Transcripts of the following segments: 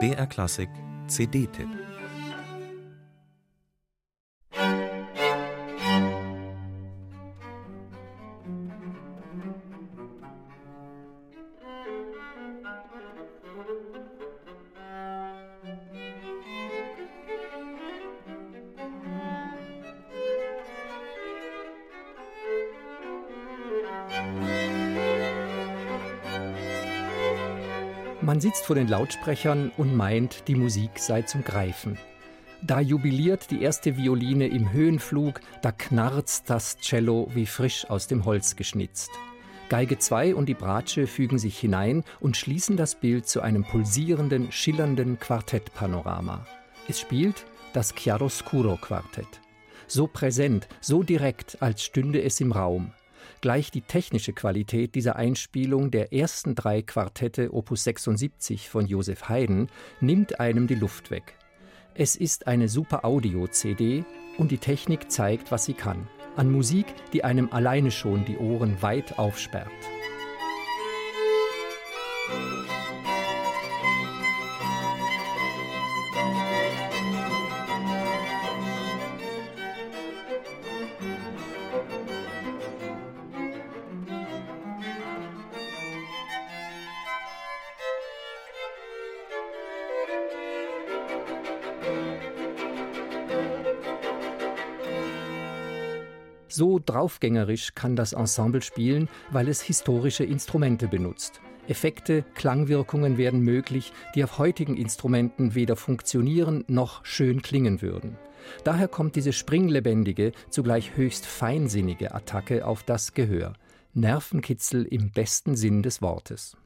BR Klassik CD-Tipp Man sitzt vor den Lautsprechern und meint, die Musik sei zum Greifen. Da jubiliert die erste Violine im Höhenflug, da knarzt das Cello wie frisch aus dem Holz geschnitzt. Geige 2 und die Bratsche fügen sich hinein und schließen das Bild zu einem pulsierenden, schillernden Quartettpanorama. Es spielt das Chiaroscuro Quartett. So präsent, so direkt, als stünde es im Raum. Gleich die technische Qualität dieser Einspielung der ersten drei Quartette Opus 76 von Josef Haydn nimmt einem die Luft weg. Es ist eine super Audio-CD und die Technik zeigt, was sie kann. An Musik, die einem alleine schon die Ohren weit aufsperrt. So draufgängerisch kann das Ensemble spielen, weil es historische Instrumente benutzt. Effekte, Klangwirkungen werden möglich, die auf heutigen Instrumenten weder funktionieren noch schön klingen würden. Daher kommt diese springlebendige, zugleich höchst feinsinnige Attacke auf das Gehör. Nervenkitzel im besten Sinn des Wortes.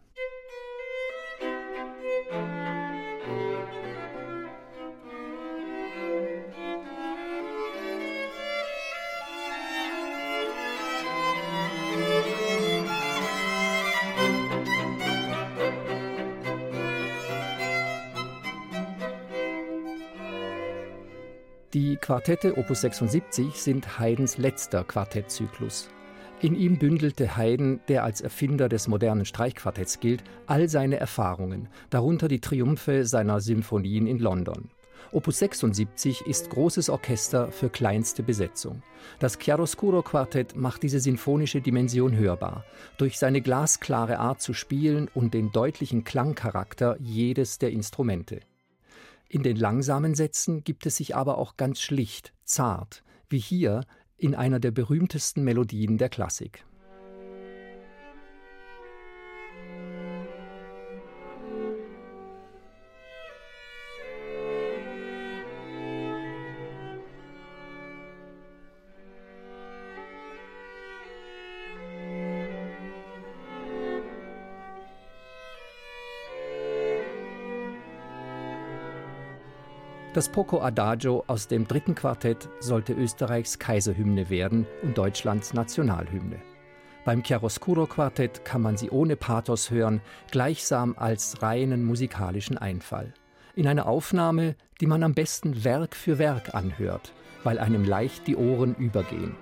Die Quartette Opus 76 sind Haydns letzter Quartettzyklus. In ihm bündelte Haydn, der als Erfinder des modernen Streichquartetts gilt, all seine Erfahrungen, darunter die Triumphe seiner Symphonien in London. Opus 76 ist großes Orchester für kleinste Besetzung. Das Chiaroscuro Quartett macht diese sinfonische Dimension hörbar, durch seine glasklare Art zu spielen und den deutlichen Klangcharakter jedes der Instrumente. In den langsamen Sätzen gibt es sich aber auch ganz schlicht, zart, wie hier in einer der berühmtesten Melodien der Klassik. Das Poco Adagio aus dem dritten Quartett sollte Österreichs Kaiserhymne werden und Deutschlands Nationalhymne. Beim Chiaroscuro Quartett kann man sie ohne Pathos hören, gleichsam als reinen musikalischen Einfall. In einer Aufnahme, die man am besten Werk für Werk anhört, weil einem leicht die Ohren übergehen.